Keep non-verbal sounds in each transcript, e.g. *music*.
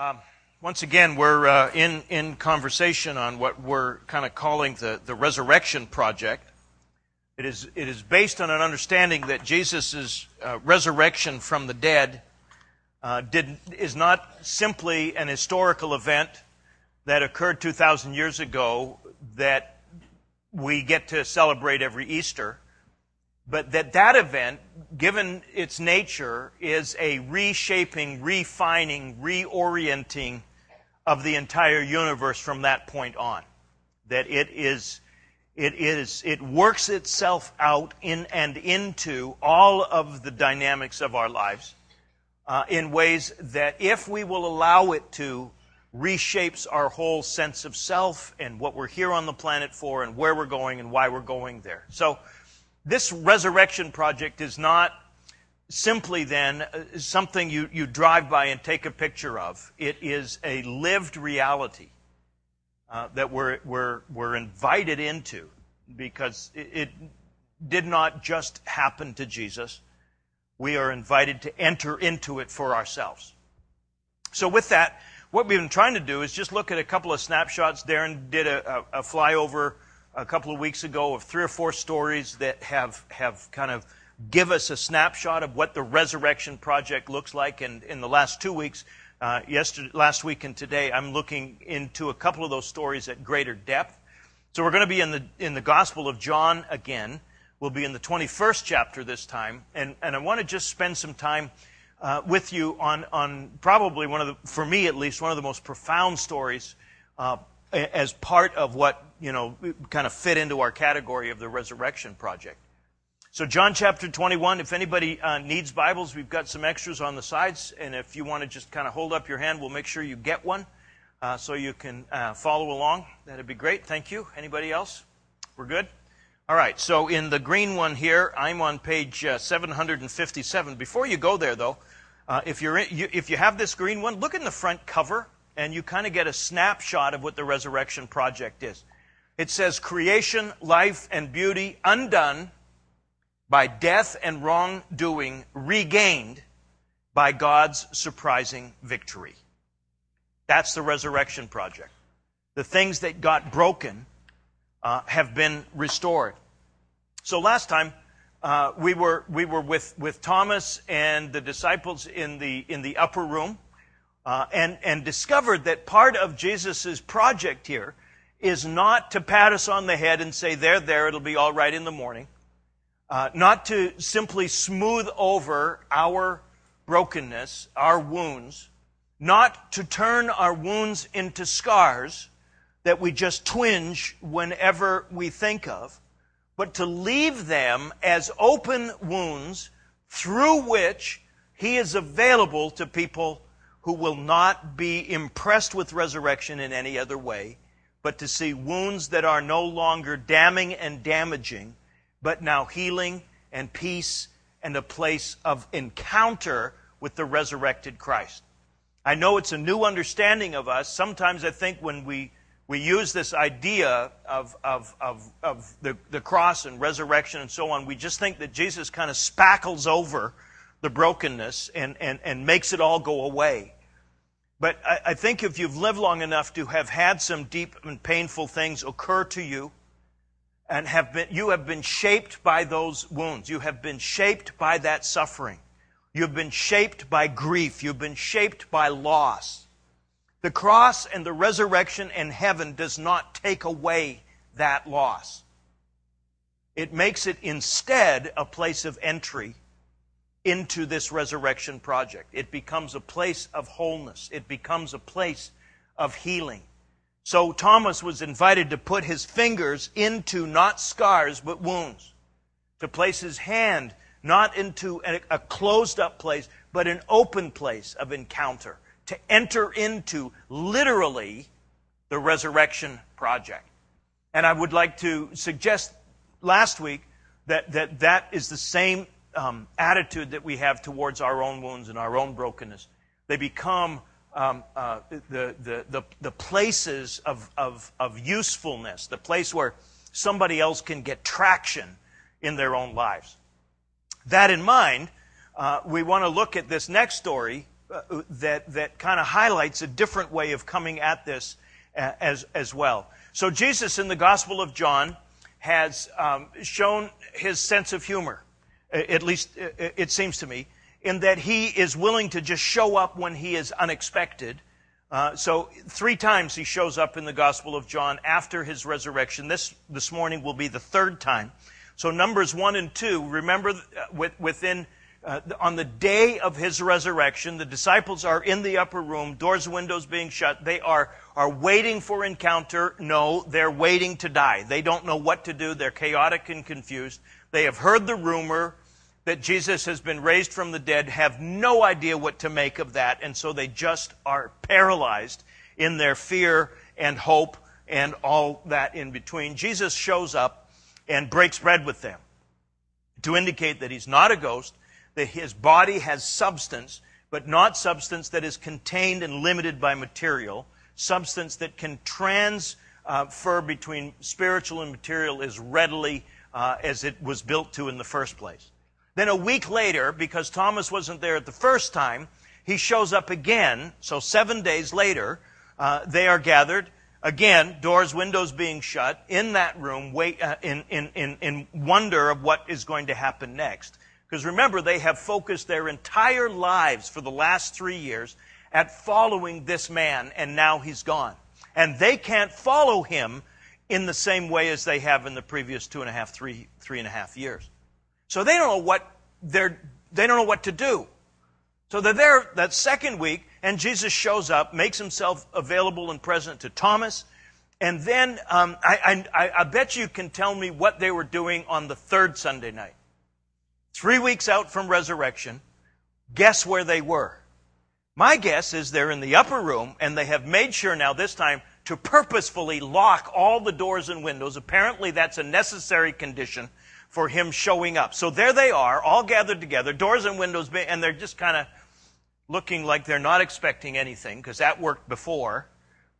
Um, once again, we're uh, in, in conversation on what we're kind of calling the, the resurrection project. It is, it is based on an understanding that Jesus' uh, resurrection from the dead uh, did, is not simply an historical event that occurred 2,000 years ago that we get to celebrate every Easter but that that event, given its nature, is a reshaping, refining, reorienting of the entire universe from that point on. That it is, it is, it works itself out in and into all of the dynamics of our lives uh, in ways that, if we will allow it to, reshapes our whole sense of self and what we're here on the planet for and where we're going and why we're going there. So this resurrection project is not simply then uh, something you, you drive by and take a picture of. It is a lived reality uh, that we're, we're, we're invited into because it, it did not just happen to Jesus. We are invited to enter into it for ourselves. So, with that, what we've been trying to do is just look at a couple of snapshots. Darren did a, a, a flyover a couple of weeks ago of three or four stories that have, have kind of give us a snapshot of what the resurrection project looks like. And in the last two weeks, uh, yesterday, last week and today, I'm looking into a couple of those stories at greater depth. So we're going to be in the, in the Gospel of John again. We'll be in the 21st chapter this time. And, and I want to just spend some time uh, with you on, on probably one of the, for me at least, one of the most profound stories uh, as part of what, you know, kind of fit into our category of the resurrection project. So, John chapter 21, if anybody uh, needs Bibles, we've got some extras on the sides. And if you want to just kind of hold up your hand, we'll make sure you get one uh, so you can uh, follow along. That'd be great. Thank you. Anybody else? We're good? All right. So, in the green one here, I'm on page uh, 757. Before you go there, though, uh, if, you're in, you, if you have this green one, look in the front cover and you kind of get a snapshot of what the resurrection project is. It says creation, life, and beauty undone by death and wrongdoing, regained by God's surprising victory. That's the resurrection project. The things that got broken uh, have been restored. So last time uh, we were we were with with Thomas and the disciples in the in the upper room uh, and, and discovered that part of Jesus' project here is not to pat us on the head and say, there, there, it'll be all right in the morning. Uh, not to simply smooth over our brokenness, our wounds. Not to turn our wounds into scars that we just twinge whenever we think of, but to leave them as open wounds through which He is available to people who will not be impressed with resurrection in any other way, but to see wounds that are no longer damning and damaging, but now healing and peace and a place of encounter with the resurrected Christ. I know it's a new understanding of us. Sometimes I think when we, we use this idea of, of, of, of the, the cross and resurrection and so on, we just think that Jesus kind of spackles over the brokenness and, and, and makes it all go away. But I, I think if you've lived long enough to have had some deep and painful things occur to you, and have been, you have been shaped by those wounds. You have been shaped by that suffering. You've been shaped by grief. You've been shaped by loss. The cross and the resurrection and heaven does not take away that loss. It makes it instead a place of entry into this resurrection project. It becomes a place of wholeness, it becomes a place of healing. So Thomas was invited to put his fingers into not scars, but wounds, to place his hand not into a, closed up place, but an open place of encounter, to enter into literally the resurrection project. And I would like to suggest last week that that, that is the same um, attitude that we have towards our own wounds and our own brokenness. They become um, uh, the, the, the, the, places of, of, of usefulness, the place where somebody else can get traction in their own lives. That in mind, uh, we want to look at this next story uh, that, that kind of highlights a different way of coming at this uh, as, as well. So, Jesus in the Gospel of John has um, shown his sense of humor, at least it seems to me, in that he is willing to just show up when he is unexpected. Uh, so, three times he shows up in the Gospel of John after his resurrection. This, this morning will be the third time. So, Numbers 1 and 2, remember uh, within uh, on the day of his resurrection, the disciples are in the upper room, doors windows being shut. They are, are waiting for encounter. No, they're waiting to die. They don't know what to do. They're chaotic and confused. They have heard the rumor that Jesus has been raised from the dead, have no idea what to make of that, and so they just are paralyzed in their fear and hope and all that in between. Jesus shows up and breaks bread with them to indicate that he's not a ghost that his body has substance, but not substance that is contained and limited by material. Substance that can transfer between spiritual and material as readily uh, as it was built to in the first place. Then a week later, because Thomas wasn't there at the first time, he shows up again. So seven days later, uh, they are gathered again, doors, windows being shut in that room, wait, uh, in, in, in, in wonder of what is going to happen next. Because remember, they have focused their entire lives for the last three years at following this man, and now he's gone. And they can't follow him in the same way as they have in the previous two and a half, three, three and a half years. So they don't know what they're, they don't know what to do. So they're there that second week, and Jesus shows up, makes himself available and present to Thomas, and then um, I, I, I bet you can tell me what they were doing on the third Sunday night. Three weeks out from resurrection, guess where they were? My guess is they're in the upper room and they have made sure now this time to purposefully lock all the doors and windows. Apparently that's a necessary condition for him showing up. So there they are, all gathered together, doors and windows, and they're just kind of looking like they're not expecting anything because that worked before,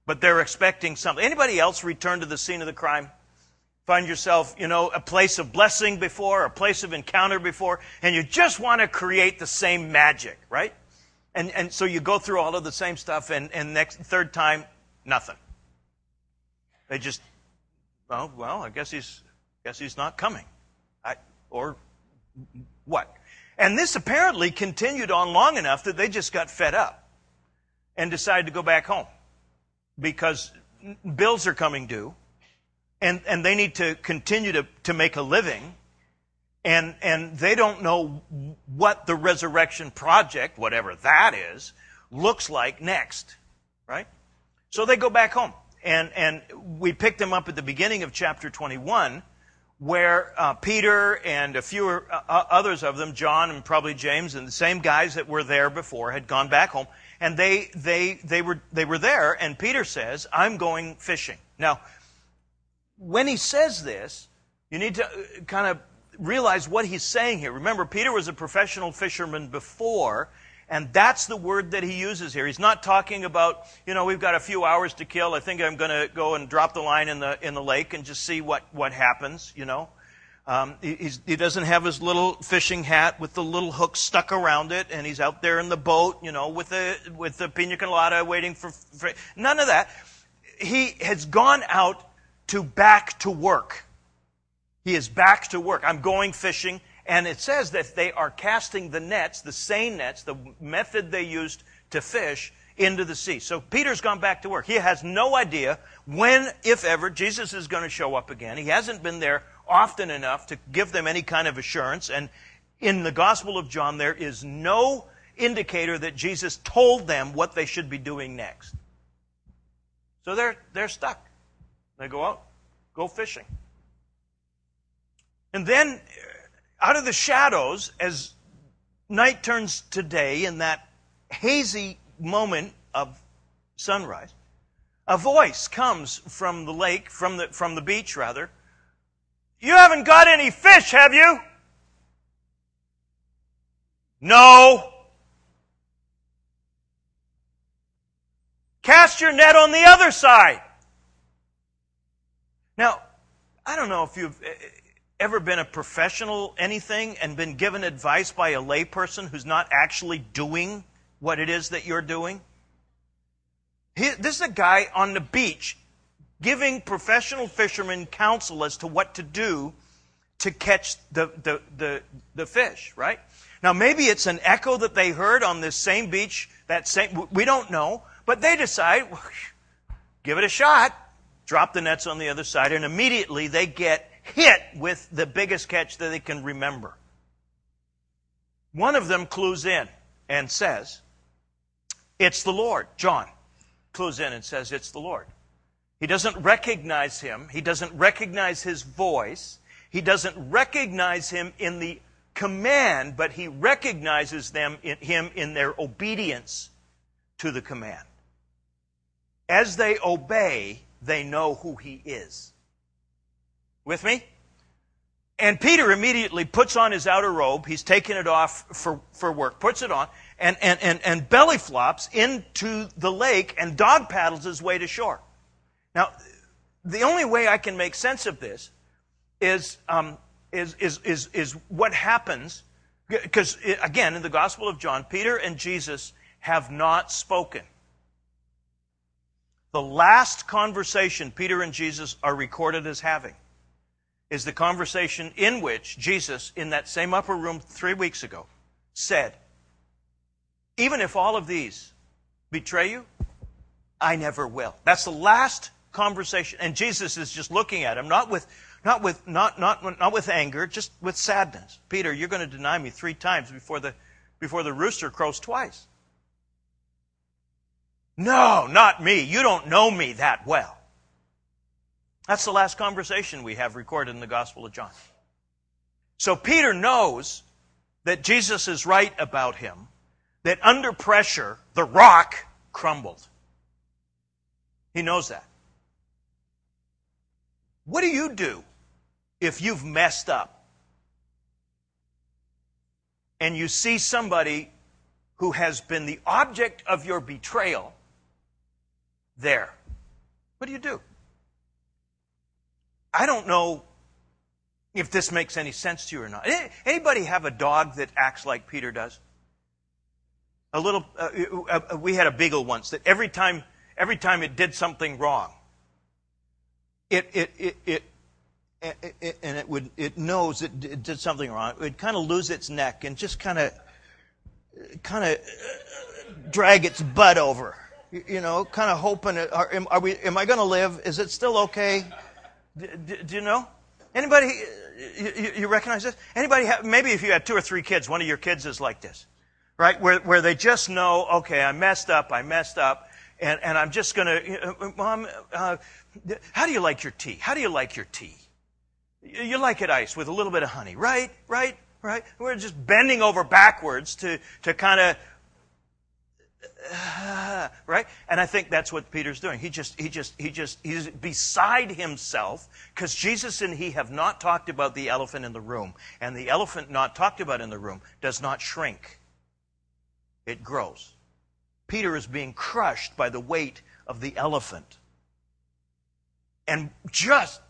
but they're expecting something. Anybody else return to the scene of the crime? find yourself, you know, a place of blessing before, a place of encounter before, and you just want to create the same magic, right? And, and so you go through all of the same stuff, and, and next, third time, nothing. They just, well, well, I guess he's, guess he's not coming. Or what? And this apparently continued on long enough that they just got fed up and decided to go back home because bills are coming due and, and they need to continue to, to make a living. And, and they don't know what the resurrection project, whatever that is, looks like next, right? So they go back home. And, and we picked them up at the beginning of chapter 21, where uh, Peter and a few uh, others of them, John and probably James, and the same guys that were there before, had gone back home. And they, they, they, were, they were there, and Peter says, I'm going fishing. Now, when he says this, you need to uh, kind of realize what he's saying here. Remember, Peter was a professional fisherman before, and that's the word that he uses here. He's not talking about, you know, we've got a few hours to kill. I think I'm going to go and drop the line in the, in the lake and just see what, what happens, you know. Um, he, he doesn't have his little fishing hat with the little hook stuck around it, and he's out there in the boat, you know, with the, with the pina colada waiting for, for none of that. He has gone out to back to work. He is back to work. I'm going fishing. And it says that they are casting the nets, the seine nets, the method they used to fish, into the sea. So Peter's gone back to work. He has no idea when, if ever, Jesus is going to show up again. He hasn't been there often enough to give them any kind of assurance. And in the Gospel of John, there is no indicator that Jesus told them what they should be doing next. So they're, they're stuck. They go out, go fishing. And then, out of the shadows, as night turns to day, in that hazy moment of sunrise, a voice comes from the lake, from the, from the beach, rather. You haven't got any fish, have you? No. Cast your net on the other side. Now, I don't know if you've ever been a professional anything and been given advice by a layperson who's not actually doing what it is that you're doing? He, this is a guy on the beach giving professional fishermen counsel as to what to do to catch the, the, the, the fish, right? Now, maybe it's an echo that they heard on this same beach, that same, we don't know, but they decide, *laughs* give it a shot, drop the nets on the other side, and immediately they get hit with the biggest catch that they can remember. One of them clues in and says, It's the Lord. John clues in and says, It's the Lord. He doesn't recognize him, he doesn't recognize his voice, he doesn't recognize him in the command, but he recognizes them in him in their obedience to the command. As they obey, they know who he is. With me? And Peter immediately puts on his outer robe. He's taken it off for, for work, puts it on, and, and, and, and belly flops into the lake and dog paddles his way to shore. Now, the only way I can make sense of this is, um, is, is, is, is what happens, because again, in the Gospel of John, Peter and Jesus have not spoken. The last conversation Peter and Jesus are recorded as having is the conversation in which Jesus, in that same upper room three weeks ago, said, Even if all of these betray you, I never will. That's the last conversation. And Jesus is just looking at him, not with, not with, not, not, not with anger, just with sadness. Peter, you're going to deny me three times before the, before the rooster crows twice. No, not me. You don't know me that well. That's the last conversation we have recorded in the Gospel of John. So Peter knows that Jesus is right about him, that under pressure, the rock crumbled. He knows that. What do you do if you've messed up and you see somebody who has been the object of your betrayal there? What do you do? I don't know if this makes any sense to you or not. Anybody have a dog that acts like Peter does? A little. Uh, uh, uh, we had a beagle once that every time, every time it did something wrong, it it it, it and it would it knows it did something wrong. It would kind of lose its neck and just kind of kind of drag its butt over. You know, kind of hoping, are, are we, am I going to live? Is it still okay? Do, do you know? Anybody, you, you, recognize this? Anybody, have, maybe if you had two or three kids, one of your kids is like this, right? Where, where they just know, okay, I messed up, I messed up, and, and I'm just going to, Mom, uh, how do you like your tea? How do you like your tea? You like it iced with a little bit of honey, right? Right? Right? We're just bending over backwards to, to kind of *sighs* right? And I think that's what Peter's doing. He just, he just, he just, he's beside himself because Jesus and he have not talked about the elephant in the room. And the elephant not talked about in the room does not shrink, it grows. Peter is being crushed by the weight of the elephant and just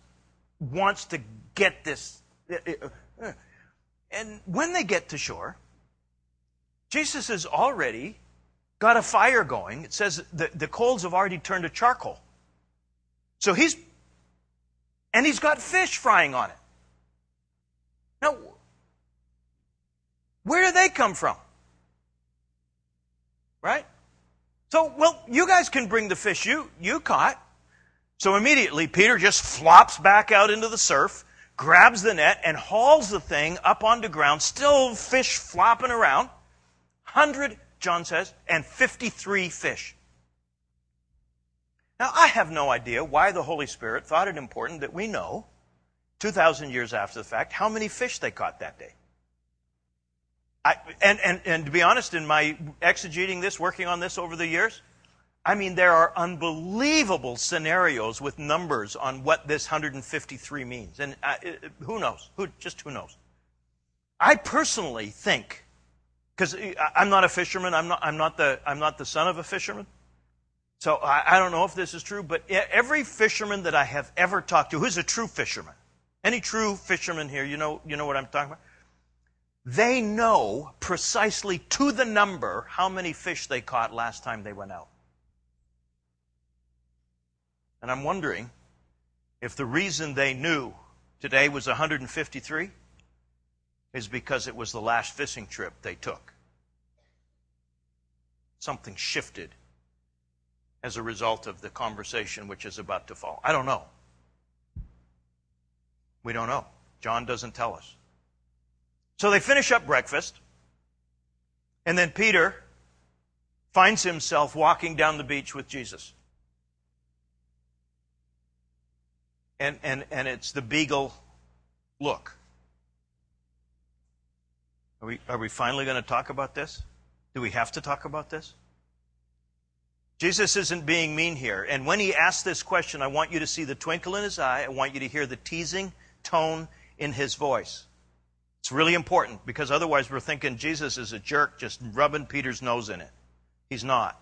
wants to get this. And when they get to shore, Jesus is already got a fire going. It says the, the coals have already turned to charcoal. So he's, and he's got fish frying on it. Now, where do they come from? Right? So, well, you guys can bring the fish you, you caught. So immediately, Peter just flops back out into the surf, grabs the net, and hauls the thing up onto ground, still fish flopping around. 100 John says, and 53 fish. Now, I have no idea why the Holy Spirit thought it important that we know, 2,000 years after the fact, how many fish they caught that day. I, and, and, and to be honest, in my exegeting this, working on this over the years, I mean, there are unbelievable scenarios with numbers on what this 153 means. And uh, who knows? Who, just who knows? I personally think because eh, I'm not a fisherman. I'm not, I'm, not the, I'm not the son of a fisherman. So I, I don't know if this is true, but every fisherman that I have ever talked to, who's a true fisherman, any true fisherman here, you know, you know what I'm talking about? they know precisely to the number how many fish they caught last time they went out. And I'm wondering if the reason they knew today was 153 is because it was the last fishing trip they took. Something shifted as a result of the conversation which is about to fall. I don't know. We don't know. John doesn't tell us. So they finish up breakfast, and then Peter finds himself walking down the beach with Jesus. And, and, and it's the beagle look. Are we, are we finally going to talk about this? Do we have to talk about this? Jesus isn't being mean here. And when he asks this question, I want you to see the twinkle in his eye. I want you to hear the teasing tone in his voice. It's really important because otherwise we're thinking Jesus is a jerk just rubbing Peter's nose in it. He's not.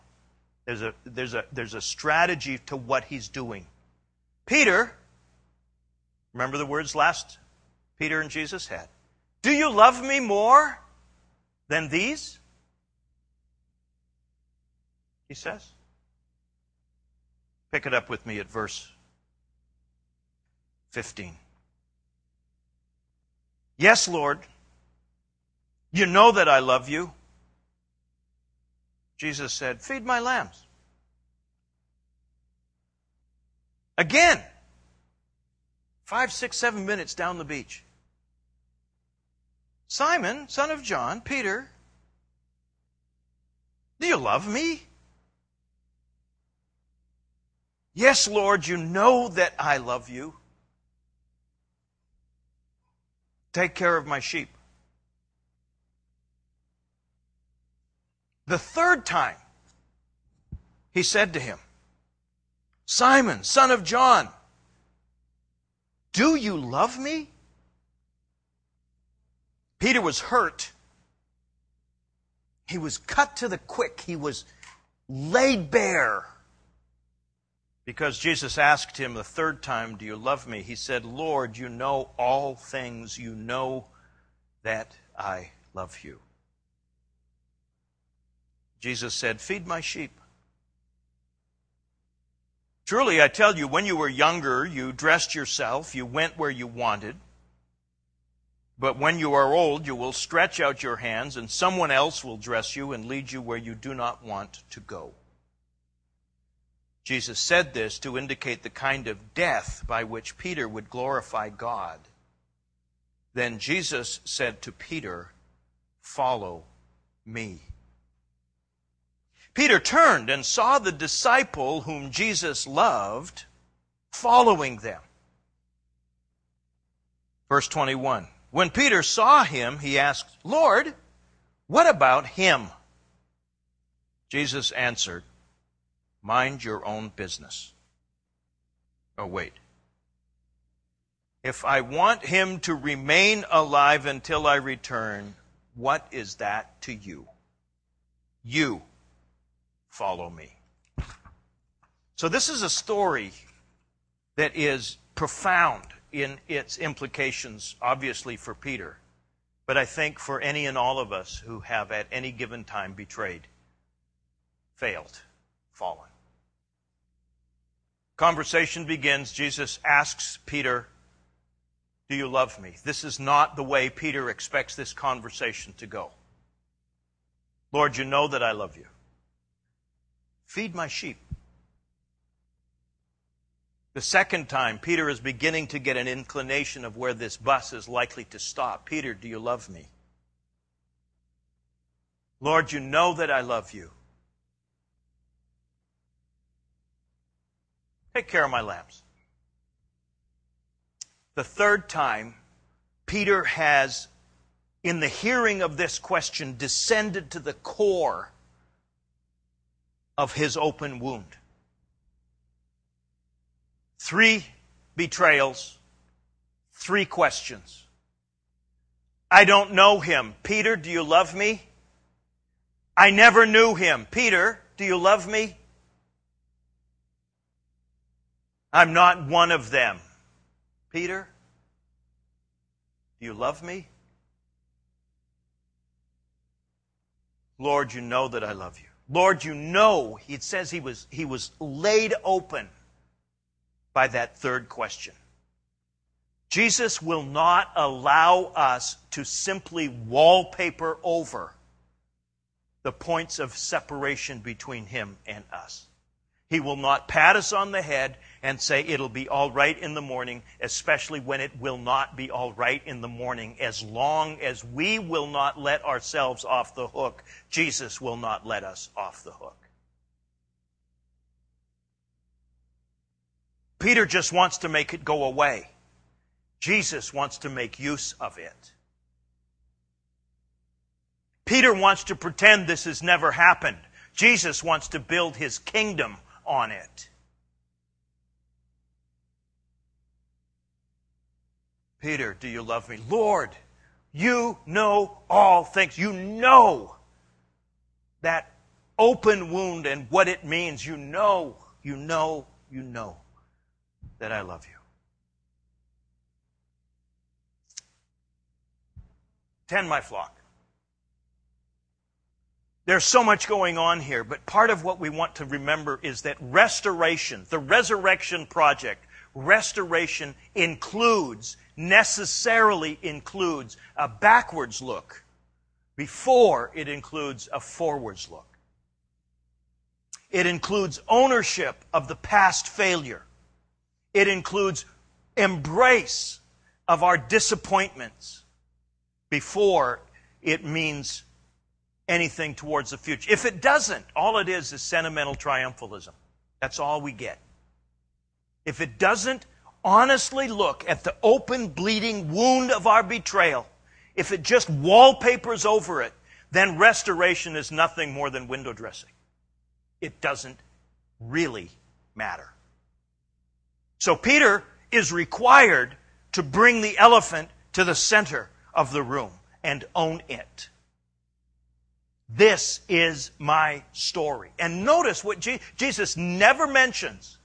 There's a, there's a, there's a strategy to what he's doing. Peter, remember the words last Peter and Jesus had. Do you love me more than these? He says. Pick it up with me at verse 15. Yes, Lord, you know that I love you. Jesus said, Feed my lambs. Again, five, six, seven minutes down the beach. Simon, son of John, Peter, do you love me? Yes, Lord, you know that I love you. Take care of my sheep. The third time, he said to him, Simon, son of John, do you love me? Peter was hurt. He was cut to the quick. He was laid bare. Because Jesus asked him the third time, Do you love me? He said, Lord, you know all things. You know that I love you. Jesus said, Feed my sheep. Truly, I tell you, when you were younger, you dressed yourself, you went where you wanted. But when you are old, you will stretch out your hands, and someone else will dress you and lead you where you do not want to go. Jesus said this to indicate the kind of death by which Peter would glorify God. Then Jesus said to Peter, Follow me. Peter turned and saw the disciple whom Jesus loved following them. Verse 21. When Peter saw him, he asked, Lord, what about him? Jesus answered, Mind your own business. Oh, wait. If I want him to remain alive until I return, what is that to you? You follow me. So, this is a story that is profound in its implications, obviously, for Peter, but I think for any and all of us who have at any given time betrayed, failed, fallen. Conversation begins. Jesus asks Peter, Do you love me? This is not the way Peter expects this conversation to go. Lord, you know that I love you. Feed my sheep. The second time, Peter is beginning to get an inclination of where this bus is likely to stop. Peter, do you love me? Lord, you know that I love you. Take care of my lambs. The third time, Peter has, in the hearing of this question, descended to the core of his open wound. Three betrayals, three questions. I don't know him. Peter, do you love me? I never knew him. Peter, do you love me? I'm not one of them. Peter, do you love me? Lord, you know that I love you. Lord, you know, it says he was, he was laid open by that third question. Jesus will not allow us to simply wallpaper over the points of separation between him and us. He will not pat us on the head and say it'll be all right in the morning, especially when it will not be all right in the morning. As long as we will not let ourselves off the hook, Jesus will not let us off the hook. Peter just wants to make it go away. Jesus wants to make use of it. Peter wants to pretend this has never happened. Jesus wants to build his kingdom on it. Peter, do you love me? Lord, you know all things. You know that open wound and what it means. You know, you know, you know that I love you. Tend my flock. There's so much going on here, but part of what we want to remember is that restoration, the resurrection project, restoration includes necessarily includes a backwards look before it includes a forwards look. It includes ownership of the past failure. It includes embrace of our disappointments before it means anything towards the future. If it doesn't, all it is is sentimental triumphalism. That's all we get. If it doesn't honestly look at the open, bleeding wound of our betrayal, if it just wallpapers over it, then restoration is nothing more than window dressing. It doesn't really matter. So Peter is required to bring the elephant to the center of the room and own it. This is my story. And notice what Jesus never mentions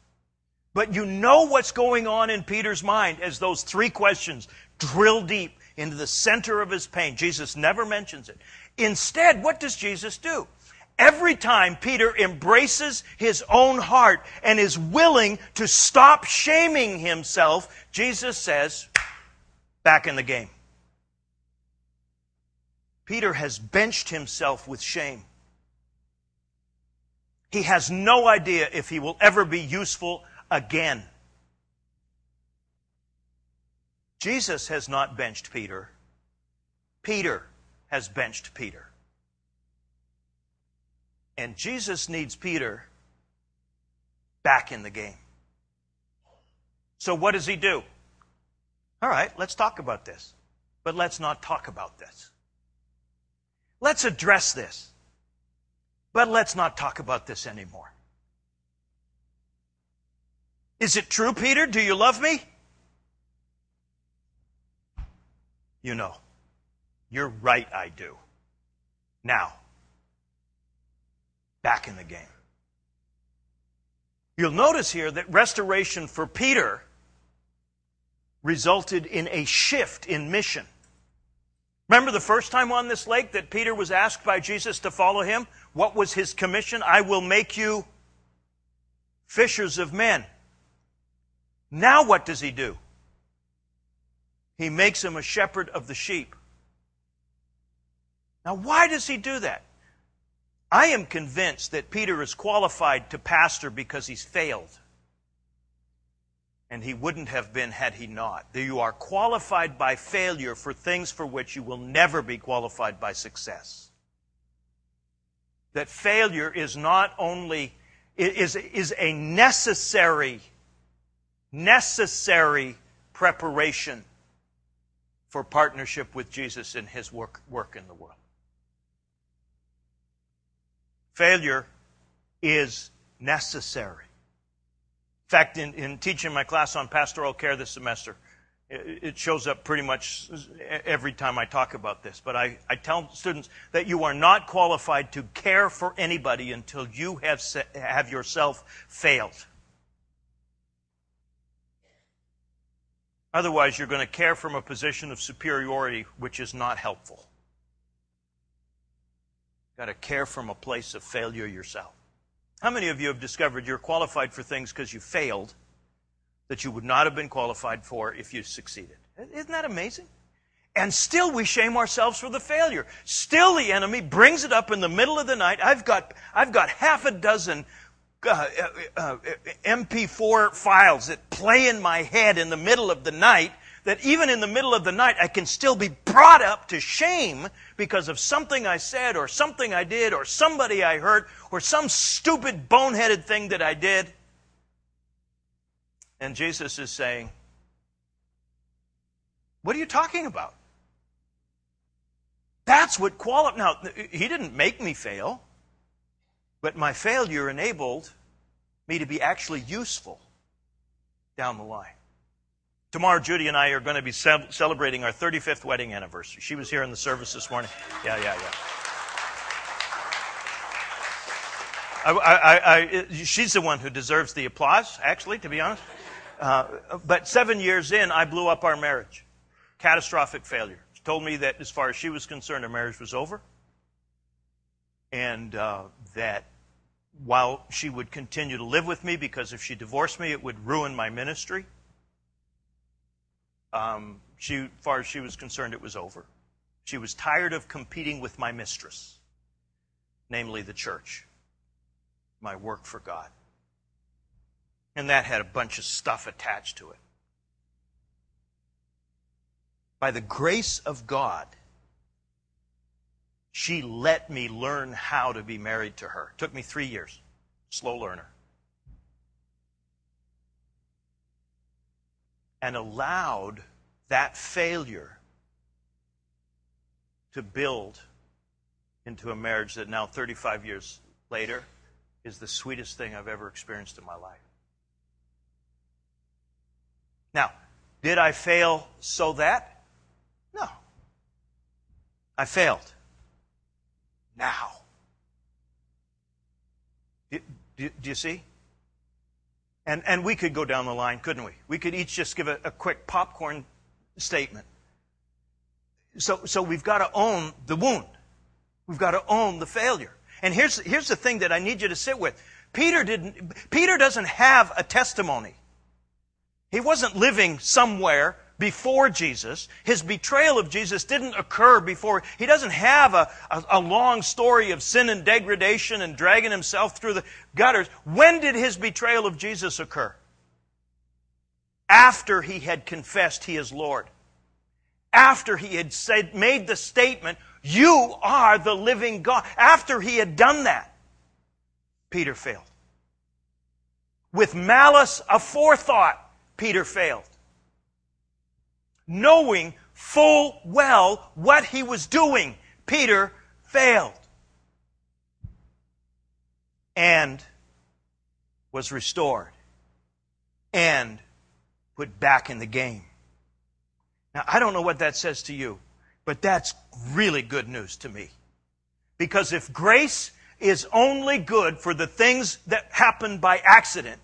but you know what's going on in Peter's mind as those three questions drill deep into the center of his pain. Jesus never mentions it. Instead, what does Jesus do? Every time Peter embraces his own heart and is willing to stop shaming himself, Jesus says, back in the game. Peter has benched himself with shame. He has no idea if he will ever be useful again. Jesus has not benched Peter. Peter has benched Peter. And Jesus needs Peter back in the game. So, what does he do? All right, let's talk about this. But let's not talk about this. Let's address this. But let's not talk about this anymore. Is it true, Peter? Do you love me? You know. You're right, I do. Now, back in the game. You'll notice here that restoration for Peter resulted in a shift in mission. Remember the first time on this lake that Peter was asked by Jesus to follow him? What was his commission? I will make you fishers of men. Now, what does he do? He makes him a shepherd of the sheep. Now, why does he do that? I am convinced that Peter is qualified to pastor because he's failed. And he wouldn't have been had he not. You are qualified by failure for things for which you will never be qualified by success. That failure is not only, is, is a necessary necessary preparation for partnership with Jesus in his work, work in the world. Failure is necessary. In fact, in, in teaching my class on pastoral care this semester, it shows up pretty much every time I talk about this. But I, I tell students that you are not qualified to care for anybody until you have, have yourself failed. Otherwise, you're going to care from a position of superiority, which is not helpful. Got to care from a place of failure yourself. How many of you have discovered you're qualified for things because you failed that you would not have been qualified for if you succeeded? Isn't that amazing? And still we shame ourselves for the failure. Still the enemy brings it up in the middle of the night. I've got, I've got half a dozen uh, uh, uh, MP4 files that play in my head in the middle of the night that even in the middle of the night, I can still be brought up to shame because of something I said or something I did or somebody I hurt or some stupid boneheaded thing that I did. And Jesus is saying, What are you talking about? That's what qualifies. Now, he didn't make me fail, but my failure enabled me to be actually useful down the line. Tomorrow, Judy and I are going to be celebrating our 35th wedding anniversary. She was here in the service this morning. Yeah, yeah, yeah. I, I, I, she's the one who deserves the applause, actually, to be honest. Uh, but seven years in, I blew up our marriage. Catastrophic failure. She told me that as far as she was concerned, our marriage was over. And uh, that while she would continue to live with me, because if she divorced me, it would ruin my ministry um, she, as far as she was concerned, it was over. She was tired of competing with my mistress, namely the church, my work for God. And that had a bunch of stuff attached to it. By the grace of God, she let me learn how to be married to her. It took me three years. Slow learner. And allowed that failure to build into a marriage that now, 35 years later, is the sweetest thing I've ever experienced in my life. Now, did I fail so that? No. I failed. Now. Do, do, do you see? And, and we could go down the line, couldn't we? We could each just give a, a quick popcorn statement. So, so we've got to own the wound. We've got to own the failure. And here's, here's the thing that I need you to sit with. Peter didn't, Peter doesn't have a testimony. He wasn't living somewhere before Jesus. His betrayal of Jesus didn't occur before. He doesn't have a, a, a, long story of sin and degradation and dragging himself through the gutters. When did his betrayal of Jesus occur? After he had confessed he is Lord. After he had said, made the statement, You are the living God. After he had done that, Peter failed. With malice aforethought, Peter failed knowing full well what he was doing, Peter failed and was restored and put back in the game. Now, I don't know what that says to you, but that's really good news to me. Because if grace is only good for the things that happen by accident,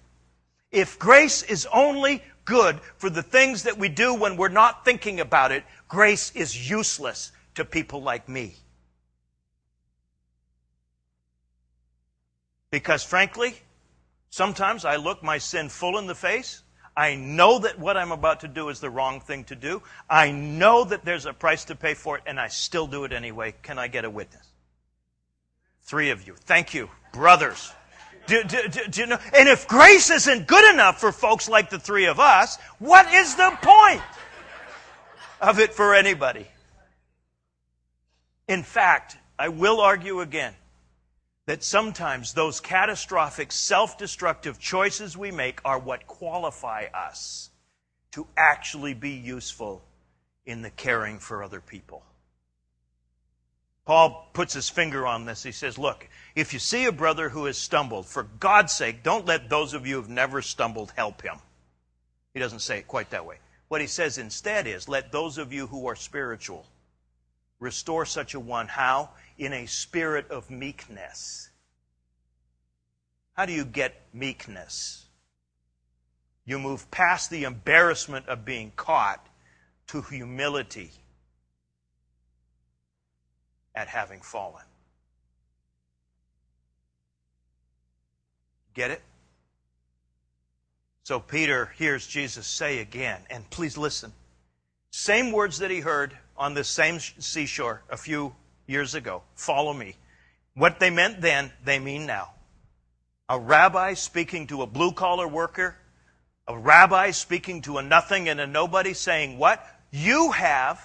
if grace is only good for the things that we do when we're not thinking about it, grace is useless to people like me. Because frankly, sometimes I look my sin full in the face. I know that what I'm about to do is the wrong thing to do. I know that there's a price to pay for it, and I still do it anyway. Can I get a witness? Three of you. Thank you, brothers. Do, do, do, do, you know? And if grace isn't good enough for folks like the three of us, what is the point of it for anybody? In fact, I will argue again that sometimes those catastrophic self destructive choices we make are what qualify us to actually be useful in the caring for other people. Paul puts his finger on this. He says, Look, if you see a brother who has stumbled, for God's sake, don't let those of you who've never stumbled help him. He doesn't say it quite that way. What he says instead is, let those of you who are spiritual restore such a one. How? In a spirit of meekness. How do you get meekness? You move past the embarrassment of being caught to humility at having fallen. Get it? So Peter hears Jesus say again, and please listen. Same words that he heard on this same seashore a few years ago. Follow me. What they meant then, they mean now. A rabbi speaking to a blue collar worker, a rabbi speaking to a nothing and a nobody saying, What? You have,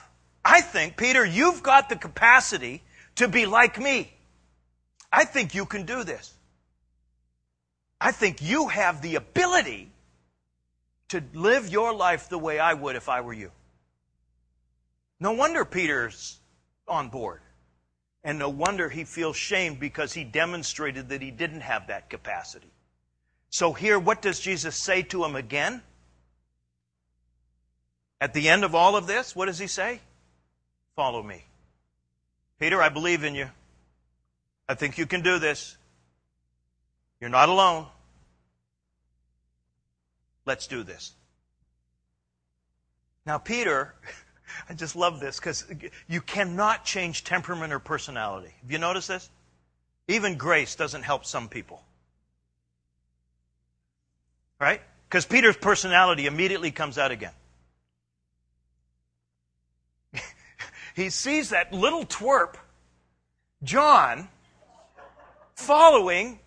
I think, Peter, you've got the capacity to be like me. I think you can do this. I think you have the ability to live your life the way I would if I were you. No wonder Peter's on board. And no wonder he feels shamed because he demonstrated that he didn't have that capacity. So, here, what does Jesus say to him again? At the end of all of this, what does he say? Follow me. Peter, I believe in you. I think you can do this. You're not alone. Let's do this. Now, Peter, *laughs* I just love this because you cannot change temperament or personality. Have you noticed this? Even grace doesn't help some people. Right? Because Peter's personality immediately comes out again. *laughs* he sees that little twerp, John, following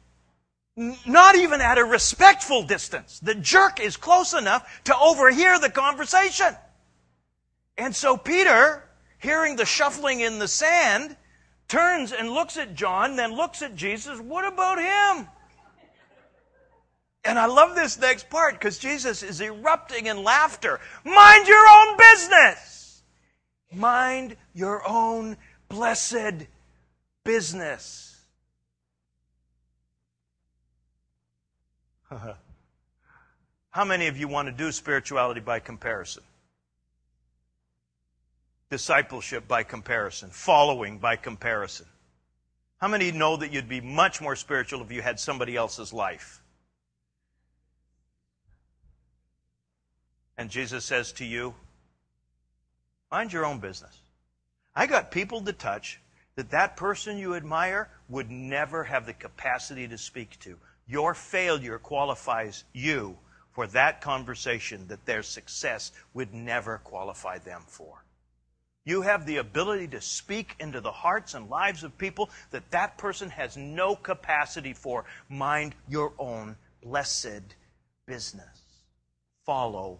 not even at a respectful distance. The jerk is close enough to overhear the conversation. And so Peter, hearing the shuffling in the sand, turns and looks at John, then looks at Jesus. What about him? And I love this next part because Jesus is erupting in laughter. Mind your own business. Mind your own blessed business. *laughs* How many of you want to do spirituality by comparison? Discipleship by comparison, following by comparison. How many know that you'd be much more spiritual if you had somebody else's life? And Jesus says to you, mind your own business. I got people to touch that that person you admire would never have the capacity to speak to. Your failure qualifies you for that conversation that their success would never qualify them for. You have the ability to speak into the hearts and lives of people that that person has no capacity for. Mind your own blessed business. Follow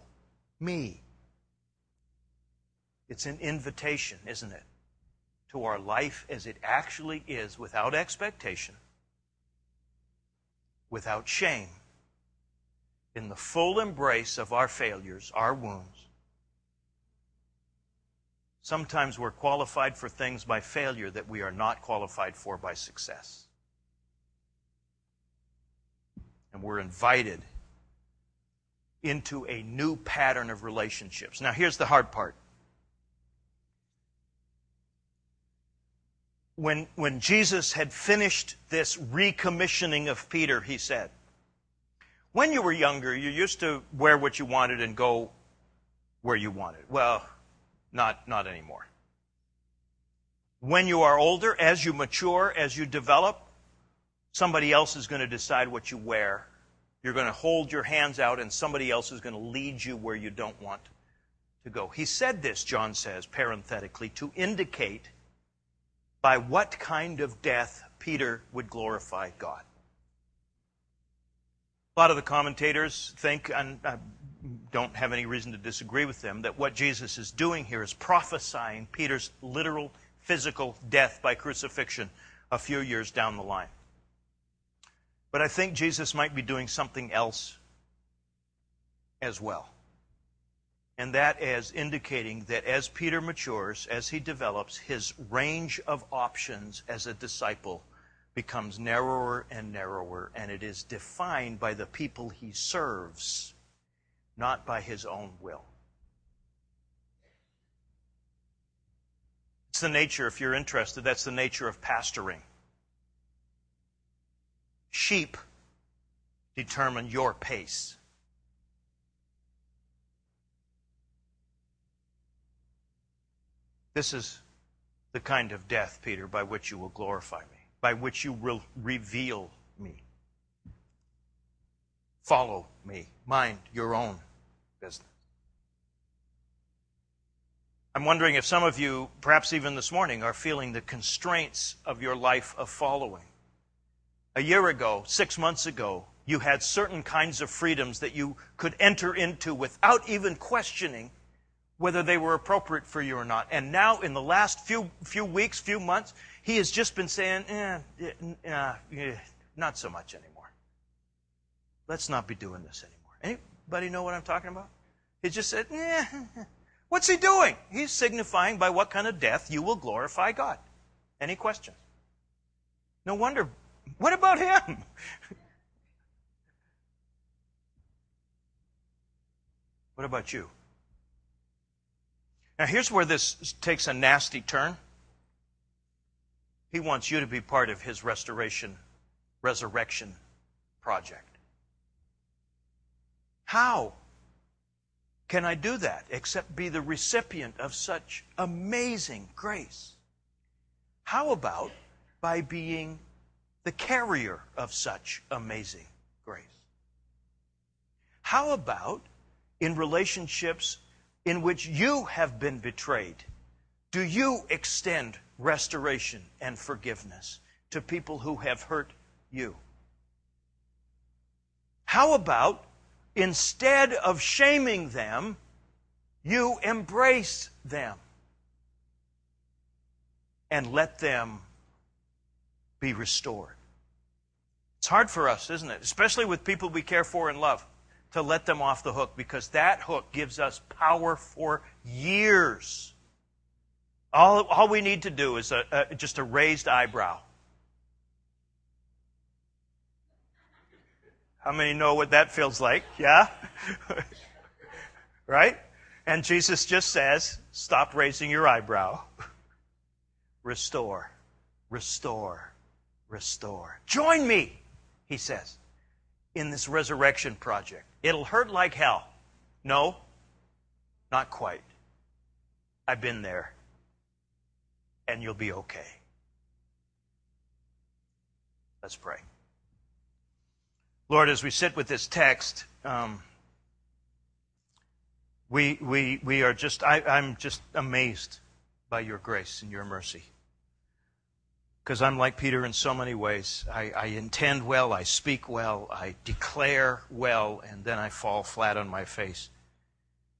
me. It's an invitation, isn't it? To our life as it actually is without expectation without shame in the full embrace of our failures, our wounds. Sometimes we're qualified for things by failure that we are not qualified for by success. And we're invited into a new pattern of relationships. Now, here's the hard part. When, when Jesus had finished this recommissioning of Peter, he said, When you were younger, you used to wear what you wanted and go where you wanted. Well, not, not anymore. When you are older, as you mature, as you develop, somebody else is going to decide what you wear. You're going to hold your hands out, and somebody else is going to lead you where you don't want to go. He said this, John says, parenthetically, to indicate by what kind of death Peter would glorify God. A lot of the commentators think, and I don't have any reason to disagree with them, that what Jesus is doing here is prophesying Peter's literal physical death by crucifixion a few years down the line. But I think Jesus might be doing something else as well and that as indicating that as Peter matures, as he develops, his range of options as a disciple becomes narrower and narrower, and it is defined by the people he serves, not by his own will. It's the nature, if you're interested, that's the nature of pastoring. Sheep determine your pace. This is the kind of death, Peter, by which you will glorify me, by which you will reveal me. Follow me. Mind your own business. I'm wondering if some of you, perhaps even this morning, are feeling the constraints of your life of following. A year ago, six months ago, you had certain kinds of freedoms that you could enter into without even questioning whether they were appropriate for you or not. And now, in the last few few weeks, few months, he has just been saying, eh, eh, eh, not so much anymore. Let's not be doing this anymore. Anybody know what I'm talking about? He just said, eh, *laughs* What's he doing? He's signifying by what kind of death you will glorify God. Any questions? No wonder. What about him? *laughs* what about you? Now, here's where this takes a nasty turn. He wants you to be part of his restoration, resurrection project. How? can I do that except be the recipient of such amazing grace? How about by being the carrier of such amazing grace? How about in relationships in which you have been betrayed? Do you extend restoration and forgiveness to people who have hurt you? How about instead of shaming them, you embrace them and let them be restored. It's hard for us, isn't it? Especially with people we care for and love, to let them off the hook because that hook gives us power for years. All, all we need to do is a, a, just a raised eyebrow. How many know what that feels like? Yeah? *laughs* right? And Jesus just says, stop raising your eyebrow. *laughs* restore, restore, restore. Join me, he says, in this resurrection project. It'll hurt like hell. No, not quite. I've been there. And you'll be okay. Let's pray. Lord, as we sit with this text, um, we, we, we are just, I, I'm just amazed by your grace and your mercy. Because I'm like Peter in so many ways. I, I intend well, I speak well, I declare well, and then I fall flat on my face.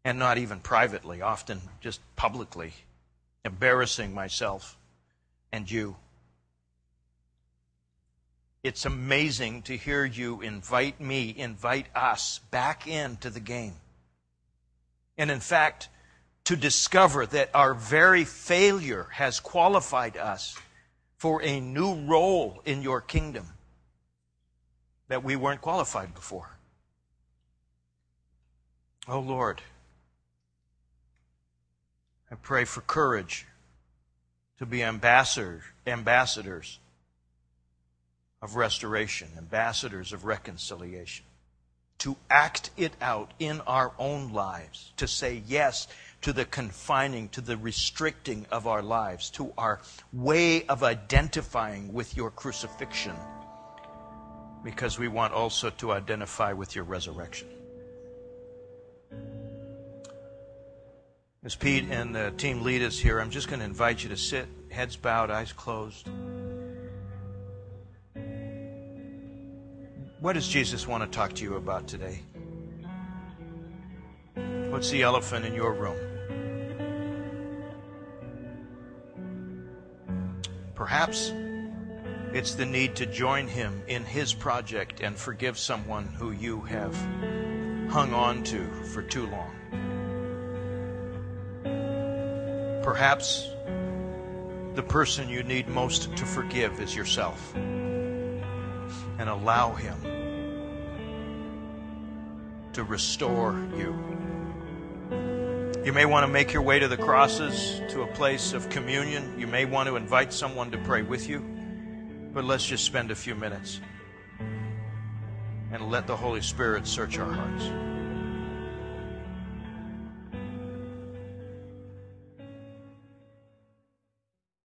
And not even privately, often just publicly, embarrassing myself and you. It's amazing to hear you invite me, invite us back into the game. And in fact, to discover that our very failure has qualified us for a new role in your kingdom that we weren't qualified before. Oh Lord, I pray for courage to be ambassador, ambassadors of restoration, ambassadors of reconciliation, to act it out in our own lives, to say yes to the confining, to the restricting of our lives, to our way of identifying with your crucifixion, because we want also to identify with your resurrection. As Pete and the team lead us here, I'm just going to invite you to sit, heads bowed, eyes closed. What does Jesus want to talk to you about today? What's the elephant in your room? Perhaps it's the need to join him in his project and forgive someone who you have hung on to for too long. Perhaps the person you need most to forgive is yourself and allow Him to restore you. You may want to make your way to the crosses to a place of communion. You may want to invite someone to pray with you. But let's just spend a few minutes and let the Holy Spirit search our hearts.